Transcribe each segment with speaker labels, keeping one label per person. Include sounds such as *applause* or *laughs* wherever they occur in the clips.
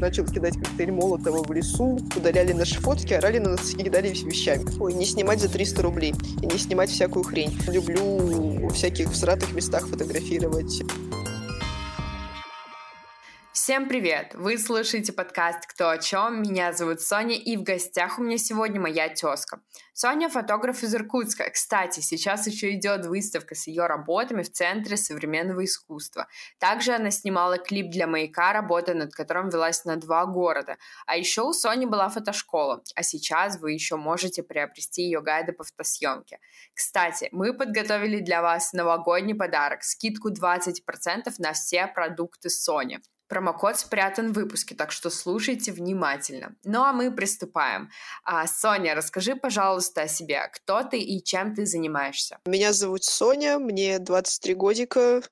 Speaker 1: начал кидать коктейль Молотова в лесу, удаляли наши фотки, орали на нас и кидали вещами. Ой, не снимать за 300 рублей и не снимать всякую хрень. Люблю всяких всратых местах фотографировать.
Speaker 2: Всем привет! Вы слушаете подкаст «Кто о чем?». Меня зовут Соня, и в гостях у меня сегодня моя тезка. Соня – фотограф из Иркутска. Кстати, сейчас еще идет выставка с ее работами в Центре современного искусства. Также она снимала клип для «Маяка», работа над которым велась на два города. А еще у Сони была фотошкола, а сейчас вы еще можете приобрести ее гайды по фотосъемке. Кстати, мы подготовили для вас новогодний подарок – скидку 20% на все продукты Сони. Промокод спрятан в выпуске, так что слушайте внимательно. Ну а мы приступаем. А, Соня, расскажи, пожалуйста, о себе. Кто ты и чем ты занимаешься?
Speaker 1: Меня зовут Соня, мне 23 годика.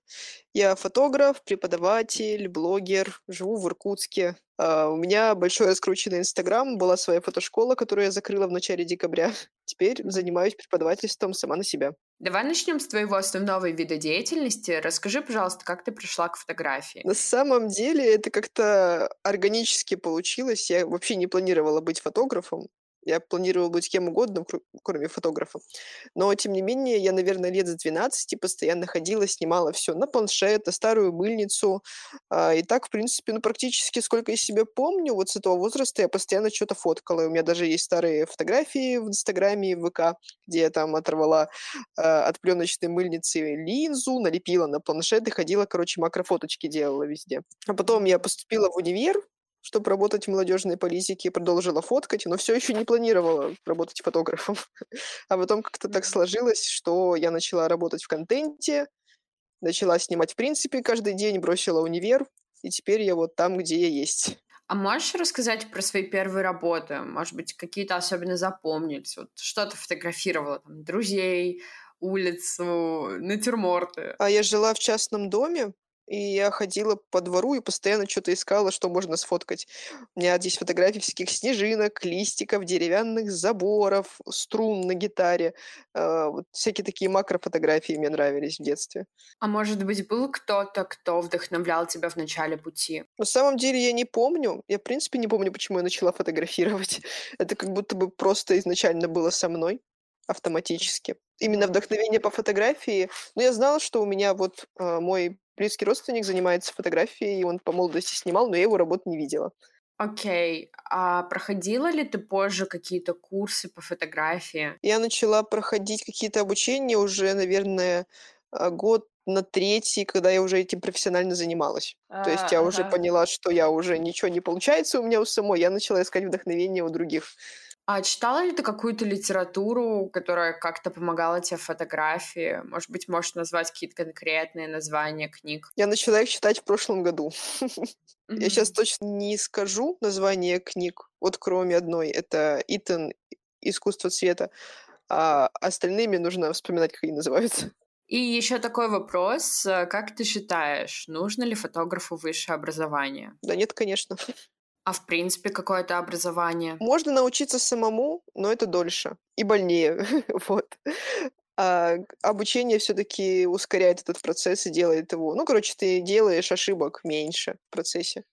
Speaker 1: Я фотограф, преподаватель, блогер, живу в Иркутске. Uh, у меня большой раскрученный Инстаграм, была своя фотошкола, которую я закрыла в начале декабря. *laughs* Теперь занимаюсь преподавательством сама на себя.
Speaker 2: Давай начнем с твоего основного вида деятельности. Расскажи, пожалуйста, как ты пришла к фотографии?
Speaker 1: На самом деле это как-то органически получилось. Я вообще не планировала быть фотографом. Я планировала быть кем угодно, кроме фотографа. Но, тем не менее, я, наверное, лет с 12 постоянно ходила, снимала все на планшет, на старую мыльницу. А, и так, в принципе, ну, практически сколько я себя помню, вот с этого возраста я постоянно что-то фоткала. У меня даже есть старые фотографии в Инстаграме и ВК, где я там оторвала э, от пленочной мыльницы линзу, налепила на планшет и ходила, короче, макрофоточки делала везде. А потом я поступила в универ, чтобы работать в молодежной политике, продолжила фоткать, но все еще не планировала работать фотографом. *laughs* А потом как-то так сложилось, что я начала работать в контенте, начала снимать в принципе каждый день, бросила универ, и теперь я вот там, где я есть.
Speaker 2: А можешь рассказать про свои первые работы? Может быть, какие-то особенно запомнились? Вот что то фотографировала? Там, друзей, улицу, натюрморты?
Speaker 1: А я жила в частном доме, и я ходила по двору и постоянно что-то искала, что можно сфоткать. У меня здесь фотографии всяких снежинок, листиков, деревянных заборов, струн на гитаре. Э, вот всякие такие макрофотографии мне нравились в детстве.
Speaker 2: А может быть, был кто-то, кто вдохновлял тебя в начале пути?
Speaker 1: На самом деле я не помню. Я, в принципе, не помню, почему я начала фотографировать. *laughs* Это как будто бы просто изначально было со мной автоматически. Именно вдохновение по фотографии. Но я знала, что у меня вот э, мой близкий родственник занимается фотографией, и он по молодости снимал, но я его работу не видела.
Speaker 2: Окей. Okay. А проходила ли ты позже какие-то курсы по фотографии?
Speaker 1: Я начала проходить какие-то обучения уже, наверное, а, год на третий, когда я уже этим профессионально занималась. А, То есть я ага. уже поняла, что я уже ничего не получается у меня у самой. Я начала искать вдохновение у других.
Speaker 2: А читала ли ты какую-то литературу, которая как-то помогала тебе в фотографии? Может быть, можешь назвать какие-то конкретные названия книг?
Speaker 1: Я начала их читать в прошлом году. *laughs* Я сейчас точно не скажу название книг, вот кроме одной. Это Итан «Искусство цвета», а остальными нужно вспоминать, как они называются. *laughs*
Speaker 2: И еще такой вопрос. Как ты считаешь, нужно ли фотографу высшее образование?
Speaker 1: Да нет, конечно. *laughs*
Speaker 2: А в принципе какое-то образование?
Speaker 1: Можно научиться самому, но это дольше и больнее. *laughs* вот. А обучение все-таки ускоряет этот процесс и делает его. Ну, короче, ты делаешь ошибок меньше в процессе.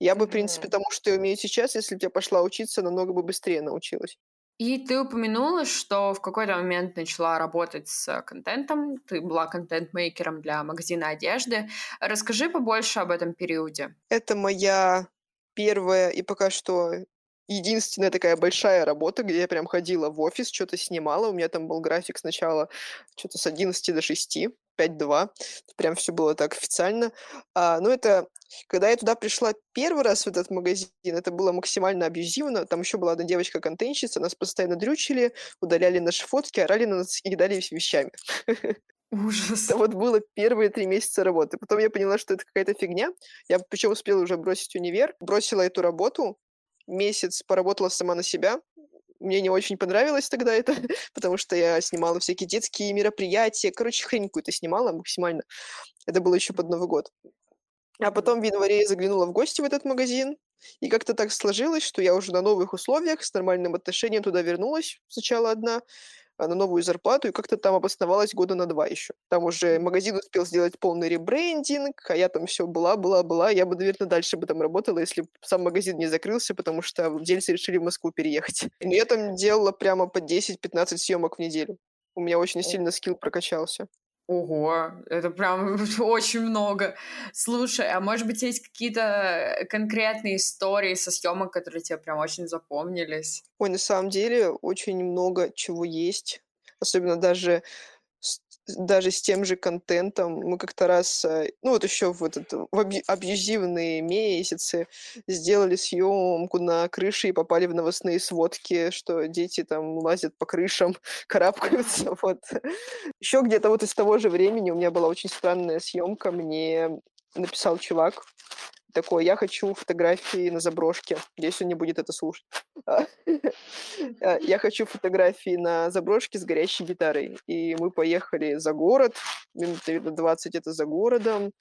Speaker 1: Я бы, в принципе, тому, что я умею сейчас, если бы я пошла учиться, намного бы быстрее научилась.
Speaker 2: И ты упомянула, что в какой-то момент начала работать с контентом, ты была контент-мейкером для магазина одежды. Расскажи побольше об этом периоде.
Speaker 1: Это моя первая и пока что единственная такая большая работа, где я прям ходила в офис, что-то снимала. У меня там был график сначала что-то с 11 до 6, 5-2. Прям все было так официально. А, ну, это... Когда я туда пришла первый раз в этот магазин, это было максимально абьюзивно. Там еще была одна девочка-контентщица, нас постоянно дрючили, удаляли наши фотки, орали на нас и кидали вещами. *laughs*
Speaker 2: Ужас.
Speaker 1: Это вот было первые три месяца работы. Потом я поняла, что это какая-то фигня. Я причем успела уже бросить универ. Бросила эту работу. Месяц поработала сама на себя. Мне не очень понравилось тогда это, *laughs* потому что я снимала всякие детские мероприятия. Короче, хрень какую-то снимала максимально. Это было еще под Новый год. А потом в январе я заглянула в гости в этот магазин, и как-то так сложилось, что я уже на новых условиях, с нормальным отношением туда вернулась, сначала одна, на новую зарплату и как-то там обосновалась года на два еще. Там уже магазин успел сделать полный ребрендинг, а я там все была, была, была. Я бы, наверное, дальше бы там работала, если сам магазин не закрылся, потому что владельцы решили в Москву переехать. *laughs* Но я там делала прямо по 10-15 съемок в неделю. У меня очень сильно скилл прокачался.
Speaker 2: Ого, это прям *laughs* очень много. Слушай, а может быть есть какие-то конкретные истории со съемок, которые тебе прям очень запомнились?
Speaker 1: Ой, на самом деле очень много чего есть. Особенно даже даже с тем же контентом. Мы как-то раз, э, ну вот еще в, этот, в абьюзивные месяцы сделали съемку на крыше и попали в новостные сводки, что дети там лазят по крышам, *laughs* карабкаются. *laughs* Вот. Еще где-то вот из того же времени у меня была очень странная съемка. Мне написал чувак, такой, я хочу фотографии на заброшке. Надеюсь, он не будет это слушать. А, *laughs* я хочу фотографии на заброшке с горящей гитарой. И мы поехали за город, минут, наверное, 20 это за городом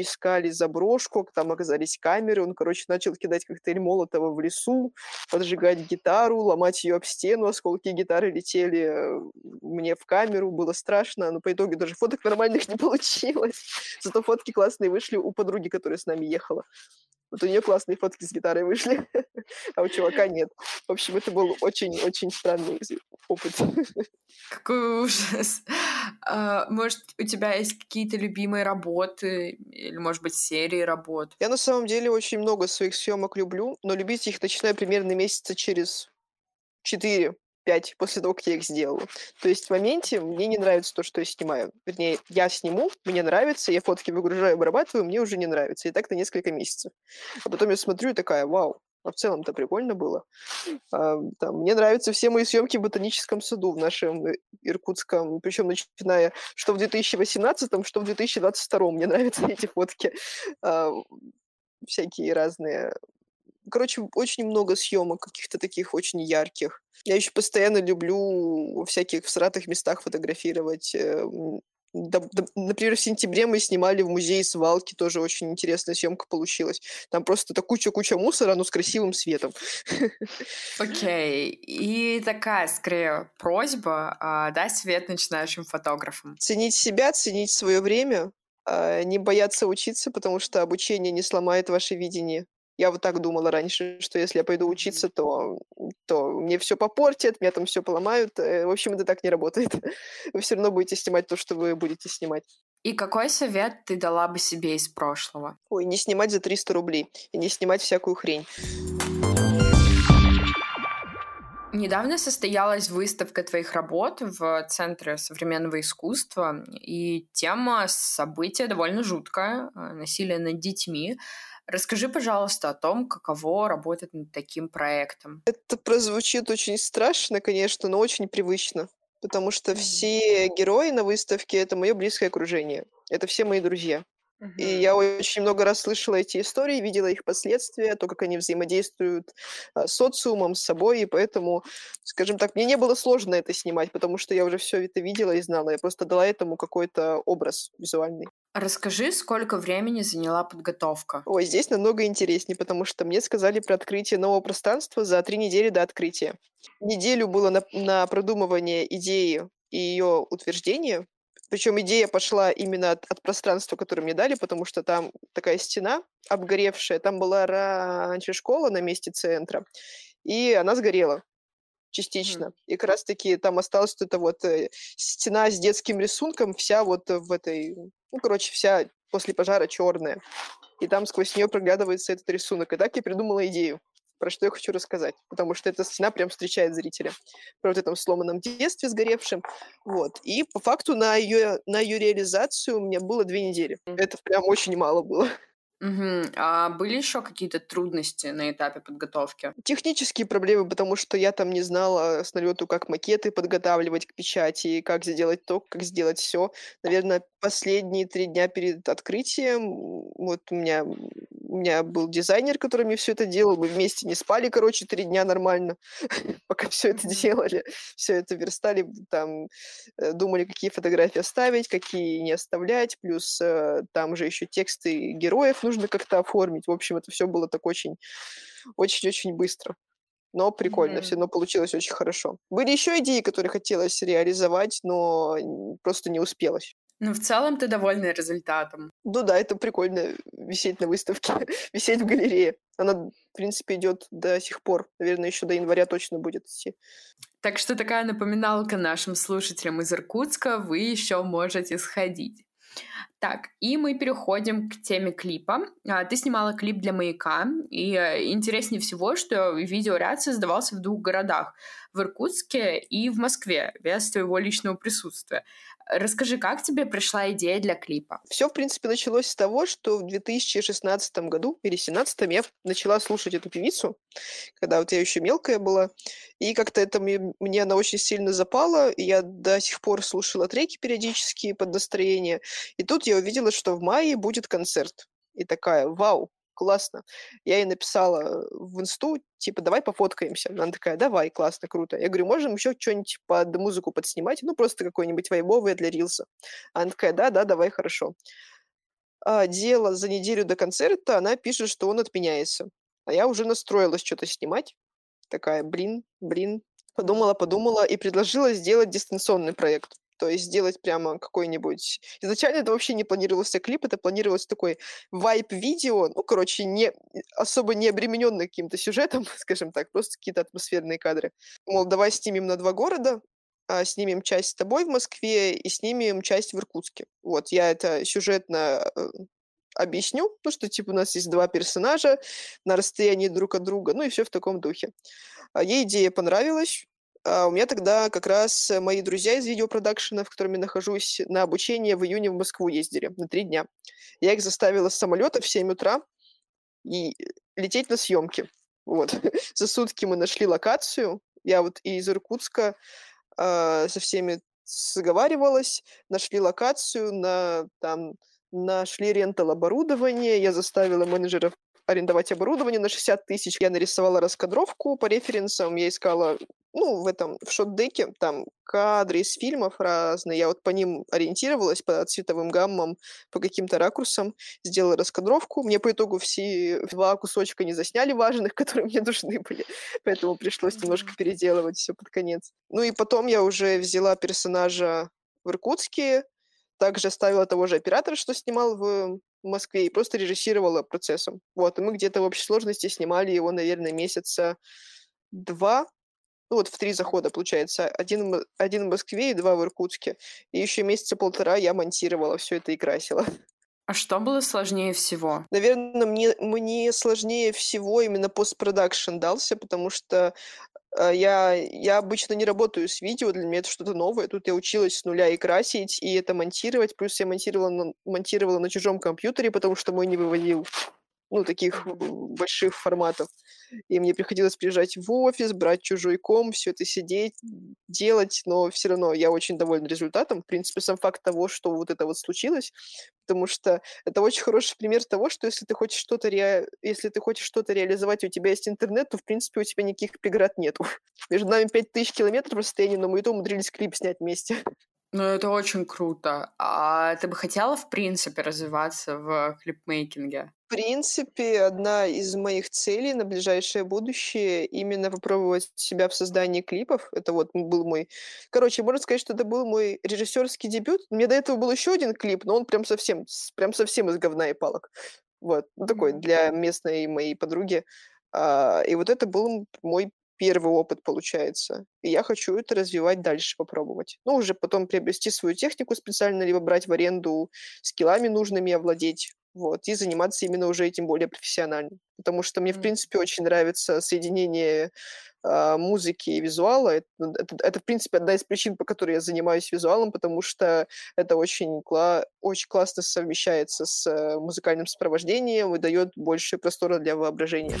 Speaker 1: искали заброшку, там оказались камеры, он, короче, начал кидать коктейль Молотова в лесу, поджигать гитару, ломать ее об стену, осколки гитары летели э, мне в камеру, было страшно, но по итогу даже фоток нормальных не *laughs* получилось. Зато фотки классные вышли у подруги, которая с нами ехала. Вот у нее классные фотки с гитарой вышли, *laughs* а у чувака нет. В общем, это был очень-очень странный опыт. *laughs*
Speaker 2: Какой ужас. А, может, у тебя есть какие-то любимые работы или, может быть, серии работ?
Speaker 1: Я на самом деле очень много своих съемок люблю, но любить их начинаю примерно месяца через четыре 5 после того, как я их сделала. То есть в моменте мне не нравится то, что я снимаю. Вернее, я сниму, мне нравится, я фотки выгружаю, обрабатываю, мне уже не нравится. И так на несколько месяцев. А потом я смотрю и такая, вау, а в целом-то прикольно было. А, там, мне нравятся все мои съемки в ботаническом саду в нашем э, Иркутском, причем начиная что в 2018, что в 2022. Мне нравятся *laughs* эти фотки. А, всякие разные Короче, очень много съемок каких-то таких очень ярких. Я еще постоянно люблю во всяких всратых местах фотографировать. Э, например, в сентябре мы снимали в музее свалки, тоже очень интересная съемка получилась. Там просто куча-куча мусора, но с красивым светом.
Speaker 2: Окей. Okay. И такая, скорее, просьба, а, дай совет начинающим фотографам.
Speaker 1: Ценить себя, ценить свое время, а, не бояться учиться, потому что обучение не сломает ваше видение. Я вот так думала раньше, что если я пойду учиться, то, то мне все попортят, меня там все поломают. Э, в общем, это так не работает. *laughs* Вы все равно будете снимать то, что вы будете снимать.
Speaker 2: И какой совет ты дала бы себе из прошлого?
Speaker 1: Ой, не снимать за 300 рублей и не снимать всякую хрень.
Speaker 2: Недавно состоялась выставка твоих работ в Центре современного искусства, и тема события довольно жуткая — насилие над детьми. Расскажи, пожалуйста, о том, каково работать над таким проектом.
Speaker 1: Это прозвучит очень страшно, конечно, но очень привычно, потому что все герои на выставке — это мое близкое окружение. Это все мои друзья. И я очень много раз слышала эти истории, видела их последствия, то, как они взаимодействуют а, с социумом, с собой, и поэтому, скажем так, мне не было сложно это снимать, потому что я уже все это видела и знала. Я просто дала этому какой-то образ визуальный.
Speaker 2: Расскажи, сколько времени заняла подготовка?
Speaker 1: Ой, здесь намного интереснее, потому что мне сказали про открытие нового пространства за три недели до открытия. Неделю было на, на продумывание идеи и ее утверждение, причем идея пошла именно от, от пространства, которое мне дали, потому что там такая стена обгоревшая, там была раньше школа на месте центра, и она сгорела частично. Mm. И как раз-таки там осталась вот эта вот э, стена с детским рисунком, вся вот в этой, ну, короче, вся после пожара черная. И там сквозь нее проглядывается этот рисунок. И так я придумала идею про что я хочу рассказать, потому что эта стена прям встречает зрителя. Про вот этом сломанном детстве сгоревшем. Вот. И по факту на ее, на ее реализацию у меня было две недели. Это прям очень мало было.
Speaker 2: Угу. А были еще какие-то трудности на этапе подготовки?
Speaker 1: Технические проблемы, потому что я там не знала с налету, как макеты подготавливать к печати, как сделать то, как сделать все. Наверное, последние три дня перед открытием вот у меня у меня был дизайнер, который мне все это делал. Мы вместе не спали, короче, три дня нормально, *laughs* пока все это делали. Все это верстали, там э, думали, какие фотографии оставить, какие не оставлять. Плюс э, там же еще тексты героев нужно как-то оформить. В общем, это все было так очень, очень-очень быстро. но прикольно, mm-hmm. все равно получилось очень хорошо. Были еще идеи, которые хотелось реализовать, но просто не успелось.
Speaker 2: Ну, в целом ты довольна результатом.
Speaker 1: Ну да, это прикольно висеть на выставке, *laughs* висеть в галерее. Она, в принципе, идет до сих пор. Наверное, еще до января точно будет идти.
Speaker 2: Так что такая напоминалка нашим слушателям из Иркутска, вы еще можете сходить. Так, и мы переходим к теме клипа. А, ты снимала клип для «Маяка», и э, интереснее всего, что видеоряд создавался в двух городах — в Иркутске и в Москве, без твоего личного присутствия. Расскажи, как тебе пришла идея для клипа?
Speaker 1: Все, в принципе, началось с того, что в 2016 году или 2017 я начала слушать эту певицу, когда вот я еще мелкая была, и как-то это мне, мне она очень сильно запала, и я до сих пор слушала треки периодически под настроение, и тут я увидела, что в мае будет концерт. И такая, вау, классно. Я ей написала в инсту, типа, давай пофоткаемся. Она такая, давай, классно, круто. Я говорю, можем еще что-нибудь под музыку подснимать? Ну, просто какой-нибудь вайбовый для рилса. Она такая, да, да, давай, хорошо. А, дело за неделю до концерта, она пишет, что он отменяется. А я уже настроилась что-то снимать. Такая, блин, блин. Подумала, подумала и предложила сделать дистанционный проект. То есть сделать прямо какой-нибудь... Изначально это вообще не планировался клип, это планировался такой вайп-видео, ну, короче, не, особо не обремененный каким-то сюжетом, *laughs* скажем так, просто какие-то атмосферные кадры. Мол, давай снимем на два города, а, снимем часть с тобой в Москве и снимем часть в Иркутске. Вот, я это сюжетно э, объясню, ну, что, типа, у нас есть два персонажа на расстоянии друг от друга, ну, и все в таком духе. А ей идея понравилась, а у меня тогда как раз мои друзья из видеопродакшена, в котором я нахожусь, на обучение в июне в Москву ездили на три дня. Я их заставила с самолета в 7 утра и лететь на съемки. Вот. *laughs* За сутки мы нашли локацию. Я вот из Иркутска э, со всеми сговаривалась, нашли локацию, на, там, нашли рентал оборудование, я заставила менеджеров арендовать оборудование на 60 тысяч. Я нарисовала раскадровку по референсам, я искала ну, в этом, в шотдеке, там кадры из фильмов разные, я вот по ним ориентировалась, по цветовым гаммам, по каким-то ракурсам, сделала раскадровку. Мне по итогу все два кусочка не засняли важных, *laughs* которые мне нужны были, поэтому пришлось немножко переделывать все под конец. Ну и потом я уже взяла персонажа в Иркутске, также ставила того же оператора, что снимал в Москве, и просто режиссировала процессом. Вот, и мы где-то в общей сложности снимали его, наверное, месяца два, ну вот в три захода, получается. Один, один в Москве и два в Иркутске. И еще месяца полтора я монтировала все это и красила. *laughs*
Speaker 2: А что было сложнее всего?
Speaker 1: Наверное, мне, мне сложнее всего именно постпродакшн дался, потому что я, я обычно не работаю с видео, для меня это что-то новое. Тут я училась с нуля и красить, и это монтировать. Плюс я монтировала на, монтировала на чужом компьютере, потому что мой не выводил ну, таких больших форматов. И мне приходилось приезжать в офис, брать чужой ком, все это сидеть, делать, но все равно я очень довольна результатом. В принципе, сам факт того, что вот это вот случилось, потому что это очень хороший пример того, что если ты хочешь что-то ре... если ты хочешь что-то реализовать, у тебя есть интернет, то, в принципе, у тебя никаких преград нету. *laughs* Между нами 5000 километров расстояния, но мы и то умудрились клип снять вместе.
Speaker 2: Ну, это очень круто. А ты бы хотела, в принципе, развиваться в клипмейкинге?
Speaker 1: В принципе, одна из моих целей на ближайшее будущее именно попробовать себя в создании клипов. Это вот был мой... Короче, можно сказать, что это был мой режиссерский дебют. У меня до этого был еще один клип, но он прям совсем, прям совсем из говна и палок. Вот, ну такой для местной моей подруги. А, и вот это был мой первый опыт получается. И я хочу это развивать дальше, попробовать. Ну, уже потом приобрести свою технику специально, либо брать в аренду скиллами нужными овладеть, вот, и заниматься именно уже этим более профессионально. Потому что мне, в принципе, очень нравится соединение э, музыки и визуала. Это, это, это, в принципе, одна из причин, по которой я занимаюсь визуалом, потому что это очень, кла- очень классно совмещается с э, музыкальным сопровождением и дает больше простора для воображения.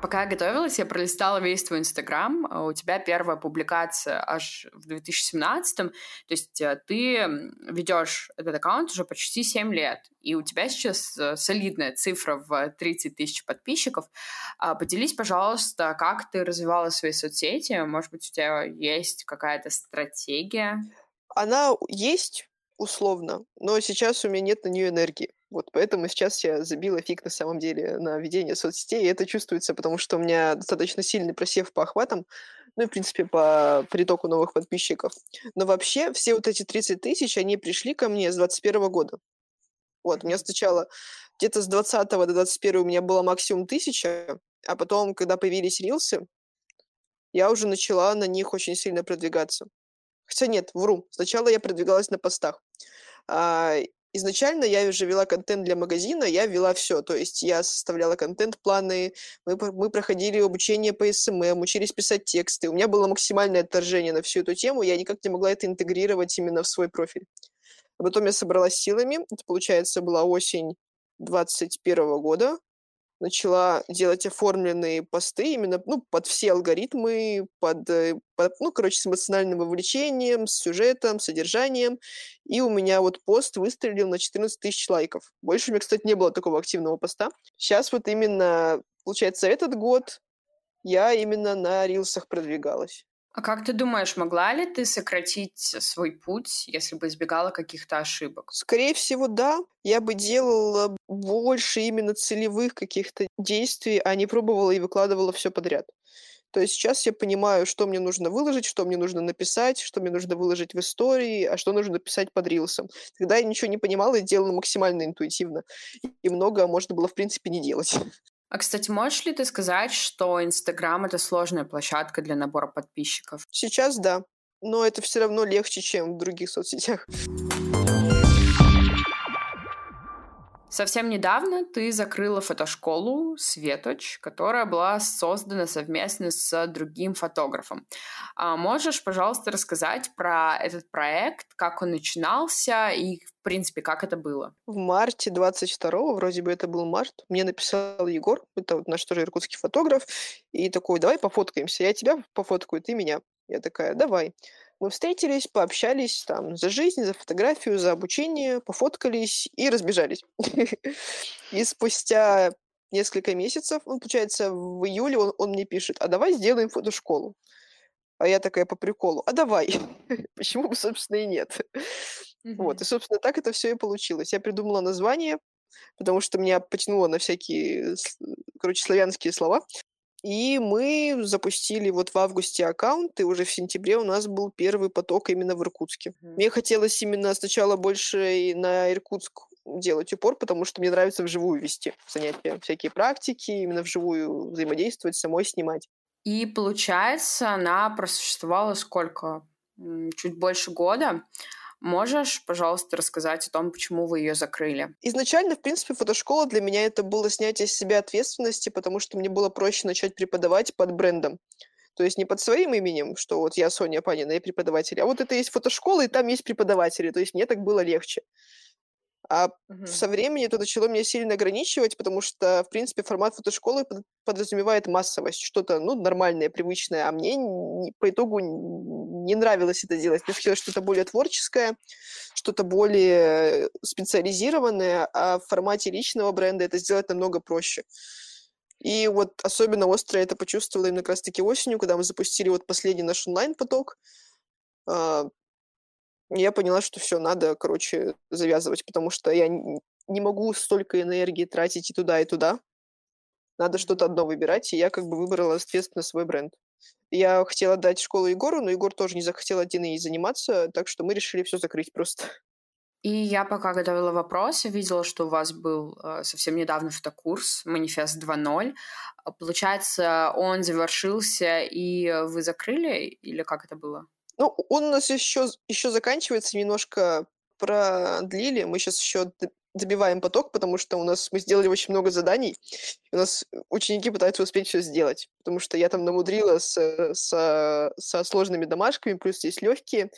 Speaker 2: Пока я готовилась, я пролистала весь твой Инстаграм. А у тебя первая публикация аж в 2017-м. То есть э, ты ведешь этот аккаунт уже почти 7 лет. И у тебя сейчас э, солидная цифра в 30 тысяч подписчиков. А, поделись, пожалуйста, как ты развивала свои соцсети? Может быть, у тебя есть какая-то стратегия?
Speaker 1: Она есть, условно. Но сейчас у меня нет на нее энергии. Вот поэтому сейчас я забила фиг на самом деле на ведение соцсетей, и это чувствуется, потому что у меня достаточно сильный просев по охватам, ну и, в принципе, по притоку новых подписчиков. Но вообще все вот эти 30 тысяч, они пришли ко мне с 21 года. Вот, у меня сначала где-то с 20 до 21 у меня было максимум тысяча, а потом, когда появились рилсы, я уже начала на них очень сильно продвигаться. Хотя нет, вру. Сначала я продвигалась на постах. А, изначально я уже вела контент для магазина, я вела все. То есть я составляла контент-планы, мы, мы проходили обучение по SMM, учились писать тексты. У меня было максимальное отторжение на всю эту тему, я никак не могла это интегрировать именно в свой профиль. А потом я собралась силами, это, получается, была осень 21 года, начала делать оформленные посты именно ну, под все алгоритмы, под, э, под, ну, короче, с эмоциональным вовлечением, с сюжетом, содержанием. И у меня вот пост выстрелил на 14 тысяч лайков. Больше у меня, кстати, не было такого активного поста. Сейчас вот именно, получается, этот год я именно на рилсах продвигалась.
Speaker 2: А как ты думаешь, могла ли ты сократить свой путь, если бы избегала каких-то ошибок?
Speaker 1: Скорее всего, да. Я бы делала больше именно целевых каких-то действий, а не пробовала и выкладывала все подряд. То есть сейчас я понимаю, что мне нужно выложить, что мне нужно написать, что мне нужно выложить в истории, а что нужно писать под рилсом. Тогда я ничего не понимала и делала максимально интуитивно. И много можно было, в принципе, не делать. *laughs*
Speaker 2: А, кстати, можешь ли ты сказать, что Инстаграм — это сложная площадка для набора подписчиков?
Speaker 1: Сейчас да, но это все равно легче, чем в других соцсетях.
Speaker 2: Совсем недавно ты закрыла фотошколу «Светоч», которая была создана совместно с другим фотографом. А можешь, пожалуйста, рассказать про этот проект, как он начинался и, в принципе, как это было?
Speaker 1: В марте 22-го, вроде бы это был март, мне написал Егор, это вот наш тоже иркутский фотограф, и такой, давай пофоткаемся, я тебя пофоткаю, ты меня. Я такая, давай. Мы встретились, пообщались там за жизнь, за фотографию, за обучение, пофоткались и разбежались. *laughs* И спустя несколько месяцев, ну, получается, в июле он, он мне пишет, а давай сделаем фотошколу. А я такая по приколу, а давай. *laughs* Почему бы, собственно, и нет. Вот, и, собственно, так это все и получилось. Я придумала название, потому что меня потянуло на всякие, короче, славянские слова. И мы запустили вот в августе аккаунт, и уже в сентябре у нас был первый поток именно в Иркутске. Mm-hmm. Мне хотелось именно сначала больше на Иркутск делать упор, потому что мне нравится вживую вести занятия, всякие практики, именно вживую взаимодействовать, самой снимать.
Speaker 2: И получается, она просуществовала сколько? Чуть больше года. Можешь, пожалуйста, рассказать о том, почему вы ее закрыли?
Speaker 1: Изначально, в принципе, фотошкола для меня это было снятие с себя ответственности, потому что мне было проще начать преподавать под брендом. То есть не под своим именем, что вот я Соня Панина, я преподаватель, а вот это есть фотошкола, и там есть преподаватели. То есть мне так было легче. А угу. со временем это начало меня сильно ограничивать, потому что, в принципе, формат фотошколы подразумевает массовость, что-то, ну, нормальное, привычное, а мне не, по итогу не нравилось это делать. Мне хотелось что-то более творческое, что-то более специализированное, а в формате личного бренда это сделать намного проще. И вот особенно остро это почувствовала именно как раз-таки осенью, когда мы запустили вот последний наш онлайн-поток. Я поняла, что все, надо, короче, завязывать, потому что я не могу столько энергии тратить и туда, и туда. Надо что-то одно выбирать, и я как бы выбрала, соответственно, свой бренд. Я хотела дать школу Егору, но Егор тоже не захотел один ей заниматься, так что мы решили все закрыть просто.
Speaker 2: И я пока готовила вопрос, видела, что у вас был э, совсем недавно фотокурс «Манифест 2.0». Получается, он завершился, и вы закрыли, или как это было?
Speaker 1: Ну, он у нас еще, еще заканчивается, немножко продлили. Мы сейчас еще добиваем поток, потому что у нас мы сделали очень много заданий, и у нас ученики пытаются успеть все сделать, потому что я там намудрила с, с, со сложными домашками, плюс здесь легкие,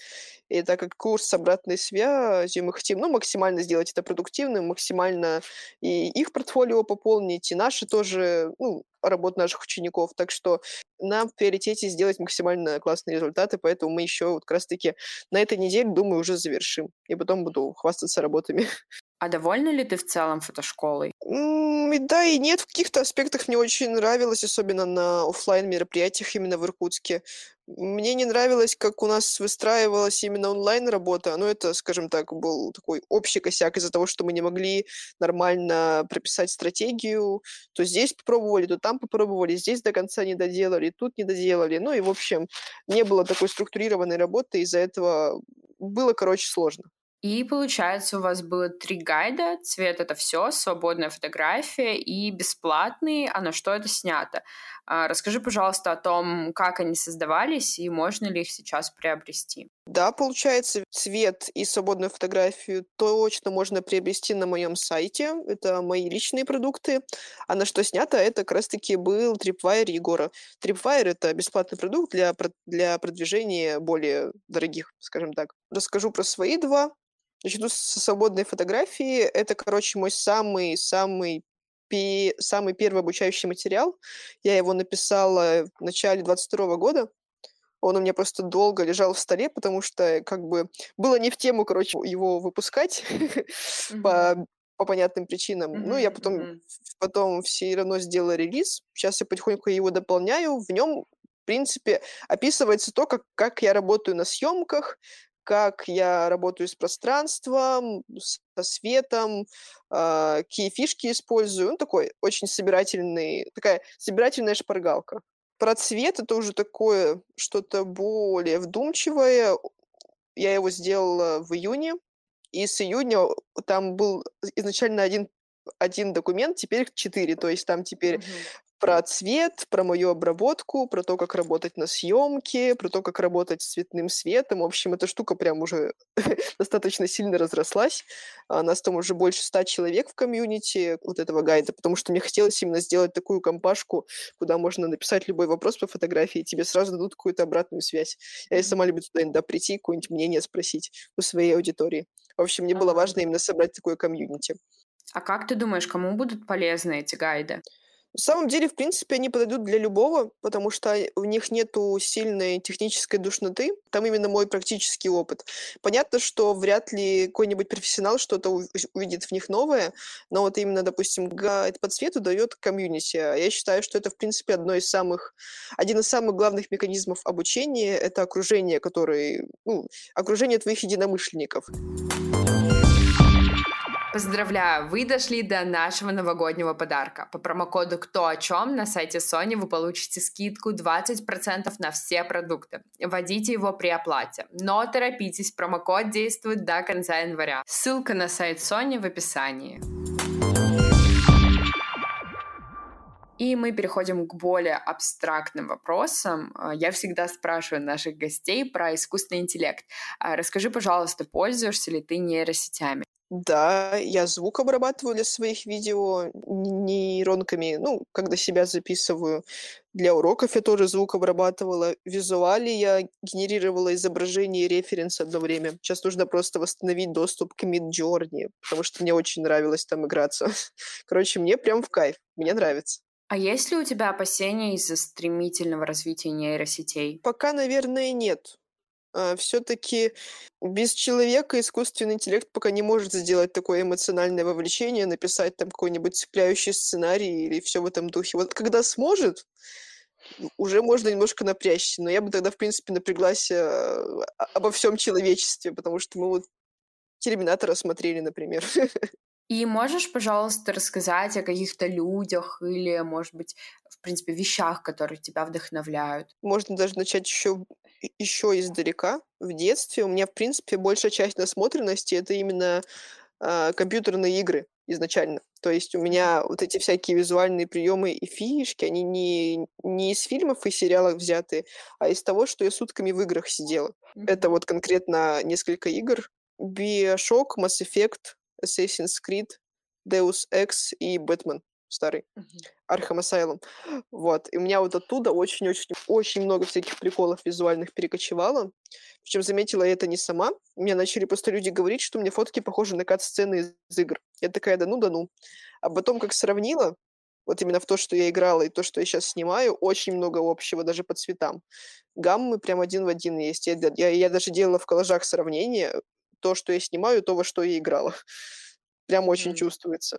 Speaker 1: и так как курс обратной связью, мы хотим ну, максимально сделать это продуктивным, максимально и их портфолио пополнить, и наши тоже, ну, работ наших учеников. Так что нам в приоритете сделать максимально классные результаты, поэтому мы еще вот как раз-таки на этой неделе, думаю, уже завершим. И потом буду хвастаться работами. *laughs*
Speaker 2: А довольна ли ты в целом фотошколой?
Speaker 1: И да, и нет. В каких-то аспектах мне очень нравилось, особенно на оффлайн мероприятиях именно в Иркутске. Мне не нравилось, как у нас выстраивалась именно онлайн-работа. Ну, это, скажем так, был такой общий косяк из-за того, что мы не могли нормально прописать стратегию. То здесь попробовали, то там попробовали, здесь до конца не доделали, тут не доделали. Ну и, в общем, не было такой структурированной работы, из-за этого было, короче, сложно.
Speaker 2: И получается, у вас было три гайда. Цвет это все, свободная фотография и бесплатный. А на что это снято? А, расскажи, пожалуйста, о том, как они создавались и можно ли их сейчас приобрести.
Speaker 1: Да, получается, цвет и свободную фотографию точно можно приобрести на моем сайте. Это мои личные продукты. А на что снято, это как раз-таки был Tripwire Егора. Tripwire — это бесплатный продукт для, для продвижения более дорогих, скажем так. Расскажу про свои два. Начну с свободной фотографии. Это, короче, мой самый-самый самый первый обучающий материал. Я его написала в начале 22 года. Он у меня просто долго лежал в столе, потому что как бы было не в тему, короче, его выпускать *laughs* по по понятным причинам. Ну, я потом потом все равно сделала релиз. Сейчас я потихоньку его дополняю. В нем в принципе, описывается то, как, как я работаю на съемках, как я работаю с пространством, со светом, э, какие фишки использую. Ну, такой очень собирательный, такая собирательная шпаргалка. Про цвет это уже такое что-то более вдумчивое. Я его сделала в июне, и с июня там был изначально один один документ, теперь четыре. То есть там теперь угу про цвет, про мою обработку, про то, как работать на съемке, про то, как работать с цветным светом. В общем, эта штука прям уже *laughs* достаточно сильно разрослась. А нас там уже больше ста человек в комьюнити вот этого гайда, потому что мне хотелось именно сделать такую компашку, куда можно написать любой вопрос по фотографии, и тебе сразу дадут какую-то обратную связь. Я и сама люблю туда иногда прийти, какое-нибудь мнение спросить у своей аудитории. В общем, мне было важно именно собрать такое комьюнити.
Speaker 2: А как ты думаешь, кому будут полезны эти гайды?
Speaker 1: На самом деле, в принципе, они подойдут для любого, потому что в них нету сильной технической душноты. Там именно мой практический опыт. Понятно, что вряд ли какой-нибудь профессионал что-то увидит в них новое, но вот именно, допустим, гайд по цвету дает комьюнити. А я считаю, что это, в принципе, одно из самых, один из самых главных механизмов обучения — это окружение, которое, ну, окружение твоих единомышленников.
Speaker 2: Поздравляю, вы дошли до нашего новогоднего подарка. По промокоду «Кто о чем» на сайте Sony вы получите скидку 20% на все продукты. Вводите его при оплате. Но торопитесь, промокод действует до конца января. Ссылка на сайт Sony в описании. И мы переходим к более абстрактным вопросам. Я всегда спрашиваю наших гостей про искусственный интеллект. Расскажи, пожалуйста, пользуешься ли ты нейросетями?
Speaker 1: Да, я звук обрабатываю для своих видео нейронками, ну, когда себя записываю. Для уроков я тоже звук обрабатывала. Визуали я генерировала изображение и референс одно время. Сейчас нужно просто восстановить доступ к Midjourney, потому что мне очень нравилось там играться. *laughs* Короче, мне прям в кайф. Мне нравится.
Speaker 2: А есть ли у тебя опасения из-за стремительного развития нейросетей?
Speaker 1: Пока, наверное, нет. А, все-таки без человека искусственный интеллект пока не может сделать такое эмоциональное вовлечение, написать там какой-нибудь цепляющий сценарий или все в этом духе. Вот когда сможет, уже можно немножко напрячься, но я бы тогда, в принципе, напряглась э, обо всем человечестве, потому что мы вот Терминатора смотрели, например. *laughs*
Speaker 2: И можешь, пожалуйста, рассказать о каких-то людях или, может быть, в принципе, вещах, которые тебя вдохновляют?
Speaker 1: Можно даже начать еще еще издалека, в детстве. У меня, в принципе, большая часть насмотренности это именно э, компьютерные игры изначально. То есть у меня вот эти всякие визуальные приемы и фишки, они не, не из фильмов и сериалов взяты, а из того, что я сутками в играх сидела. Mm-hmm. Это вот конкретно несколько игр. Bioshock, Mass Effect, Assassin's Creed, Deus Ex и Batman старый, Arkham Asylum. Вот. И у меня вот оттуда очень-очень-очень много всяких приколов визуальных перекочевало. Причем заметила я это не сама. Мне начали просто люди говорить, что у меня фотки похожи на кат-сцены из игр. Я такая, да ну, да ну. А потом, как сравнила, вот именно в то, что я играла, и то, что я сейчас снимаю, очень много общего, даже по цветам. Гаммы прям один в один есть. Я, я, я даже делала в коллажах сравнение, то, что я снимаю, то, во что я играла. *laughs* Прям очень чувствуется.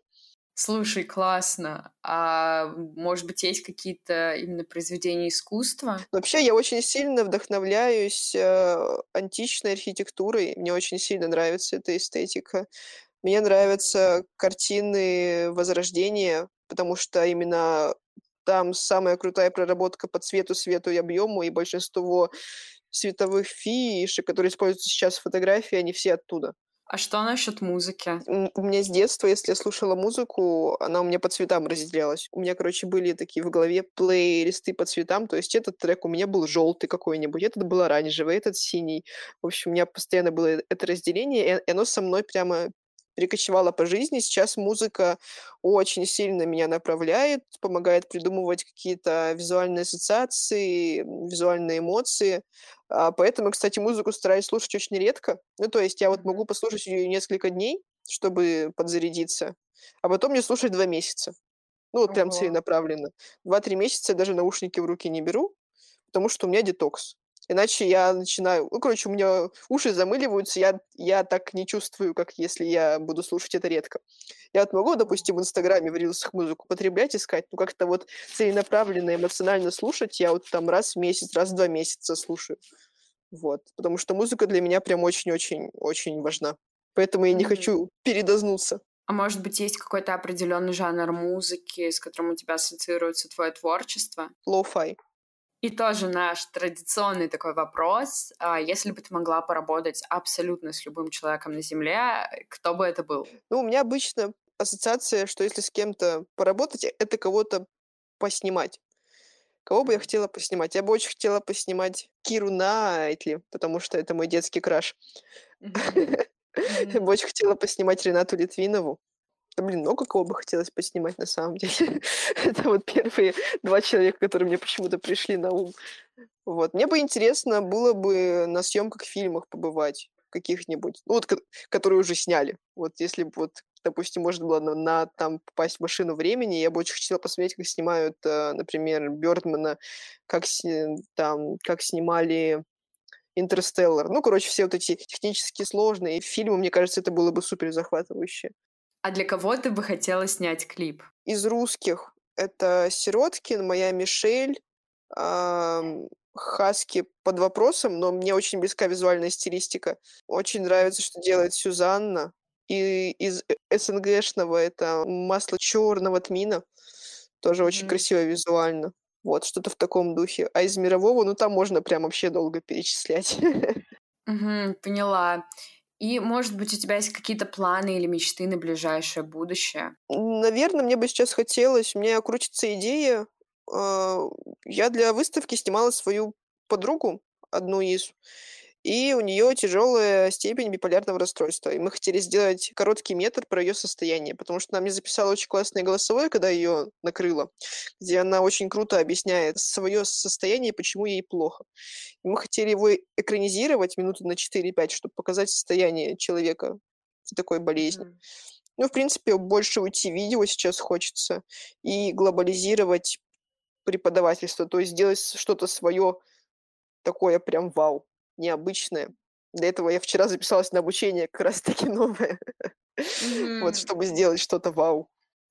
Speaker 2: Слушай, классно. А может быть, есть какие-то именно произведения искусства?
Speaker 1: Вообще, я очень сильно вдохновляюсь э, античной архитектурой. Мне очень сильно нравится эта эстетика. Мне нравятся картины Возрождения, потому что именно там самая крутая проработка по цвету, свету и объему, и большинство световых фишек, которые используются сейчас в фотографии, они все оттуда.
Speaker 2: А что насчет музыки?
Speaker 1: У меня с детства, если я слушала музыку, она у меня по цветам разделялась. У меня, короче, были такие в голове плейлисты по цветам, то есть этот трек у меня был желтый какой-нибудь, этот был оранжевый, этот синий. В общем, у меня постоянно было это разделение, и оно со мной прямо перекочевала по жизни. Сейчас музыка очень сильно меня направляет, помогает придумывать какие-то визуальные ассоциации, визуальные эмоции. А, поэтому, кстати, музыку стараюсь слушать очень редко. Ну, то есть я вот могу послушать ее несколько дней, чтобы подзарядиться, а потом не слушать два месяца. Ну, вот прям целенаправленно. Два-три месяца я даже наушники в руки не беру, потому что у меня детокс. Иначе я начинаю... Ну, короче, у меня уши замыливаются, я, я так не чувствую, как если я буду слушать это редко. Я вот могу, допустим, в Инстаграме в рилсах музыку потреблять, искать, но как-то вот целенаправленно, эмоционально слушать я вот там раз в месяц, раз в два месяца слушаю. Вот. Потому что музыка для меня прям очень-очень-очень важна. Поэтому я не mm-hmm. хочу передознуться.
Speaker 2: А может быть, есть какой-то определенный жанр музыки, с которым у тебя ассоциируется твое творчество?
Speaker 1: Лоу-фай.
Speaker 2: И тоже наш традиционный такой вопрос. А если бы ты могла поработать абсолютно с любым человеком на Земле, кто бы это был?
Speaker 1: Ну, у меня обычно ассоциация, что если с кем-то поработать, это кого-то поснимать. Кого бы я хотела поснимать? Я бы очень хотела поснимать Киру Найтли, потому что это мой детский краш. *laughs* Я бы очень хотела поснимать Ренату Литвинову. Блин, много кого бы хотелось поснимать на самом деле. *laughs* Это вот первые два человека, которые мне почему-то пришли на ум. Вот. Мне бы интересно было бы на съемках фильмах побывать каких-нибудь, ну, вот, которые уже сняли. Вот если бы вот, допустим, можно было на, на там попасть в машину времени, я бы очень хотела посмотреть, как снимают, э, например, Бёрдмана, как там, как снимали Интерстеллар. Ну, короче, все вот эти технически сложные фильмы, мне кажется, это было бы супер захватывающе.
Speaker 2: А для кого ты бы хотела снять клип?
Speaker 1: Из русских это Сироткин, моя Мишель, э, Хаски под вопросом, но мне очень близка визуальная стилистика. Очень нравится, что делает Сюзанна. И из СНГшного это масло черного тмина. Тоже mm-hmm. очень красиво визуально. Вот, что-то в таком духе. А из мирового, ну, там можно прям вообще долго перечислять. *laughs*
Speaker 2: Угу, поняла. И, может быть, у тебя есть какие-то планы или мечты на ближайшее будущее?
Speaker 1: Наверное, мне бы сейчас хотелось, у меня крутится идея. А, я для выставки снимала свою подругу, одну из, и у нее тяжелая степень биполярного расстройства. И мы хотели сделать короткий метр про ее состояние, потому что она мне записала очень классное голосовое, когда ее накрыло, где она очень круто объясняет свое состояние, почему ей плохо. И мы хотели его экранизировать минуты на 4-5, чтобы показать состояние человека с такой. Mm-hmm. Ну, в принципе, больше уйти в видео сейчас хочется и глобализировать преподавательство, то есть сделать что-то свое такое прям вау необычное. Для этого я вчера записалась на обучение как раз-таки *laughs* новое. Вот, чтобы сделать что-то вау.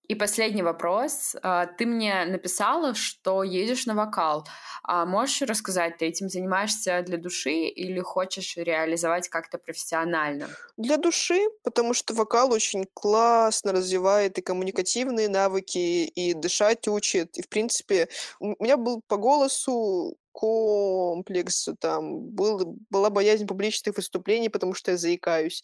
Speaker 2: И последний вопрос. А, ты мне написала, что едешь на вокал. А можешь рассказать, ты этим занимаешься для души или хочешь реализовать как-то профессионально?
Speaker 1: Для души, потому что вокал очень классно развивает и коммуникативные навыки, и дышать учит. И, в принципе, у меня был по голосу комплекс, там был, была боязнь публичных выступлений, потому что я заикаюсь.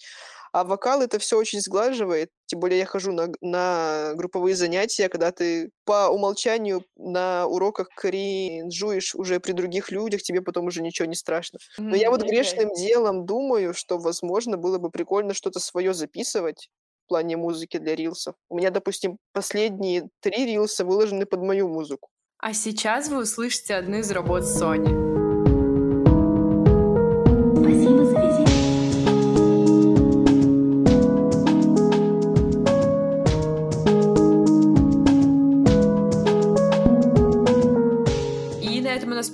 Speaker 1: А вокал это все очень сглаживает. Тем более я хожу на, на групповые занятия, когда ты по умолчанию на уроках кринжуешь уже при других людях, тебе потом уже ничего не страшно. Но mm-hmm. я вот грешным делом думаю, что, возможно, было бы прикольно что-то свое записывать в плане музыки для рилсов. У меня, допустим, последние три рилса выложены под мою музыку.
Speaker 2: А сейчас вы услышите одну из работ Sony.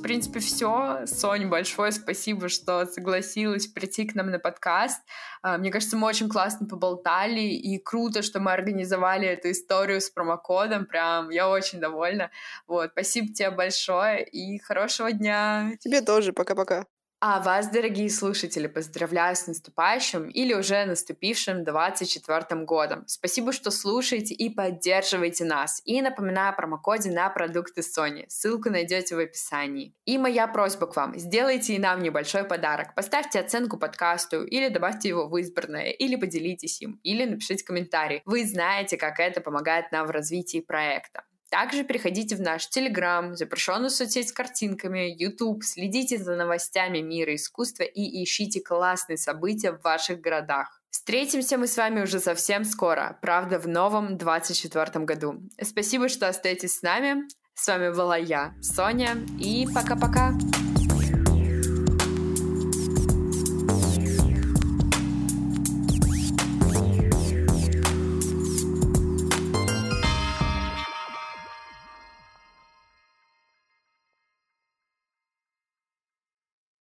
Speaker 2: Принципе, все. Сонь, большое спасибо, что согласилась прийти к нам на подкаст. А, мне кажется, мы очень классно поболтали, и круто, что мы организовали эту историю с промокодом. Прям я очень довольна. Вот, спасибо тебе большое и хорошего дня.
Speaker 1: Тебе тоже. Пока-пока.
Speaker 2: А вас, дорогие слушатели, поздравляю с наступающим или уже наступившим 24 годом. Спасибо, что слушаете и поддерживаете нас. И напоминаю о промокоде на продукты Sony. Ссылку найдете в описании. И моя просьба к вам. Сделайте и нам небольшой подарок. Поставьте оценку подкасту или добавьте его в избранное, или поделитесь им, или напишите комментарий. Вы знаете, как это помогает нам в развитии проекта. Также переходите в наш Телеграм, запрещенную соцсеть с картинками, YouTube, следите за новостями мира искусства и ищите классные события в ваших городах. Встретимся мы с вами уже совсем скоро, правда, в новом 24 году. Спасибо, что остаетесь с нами. С вами была я, Соня, и пока-пока.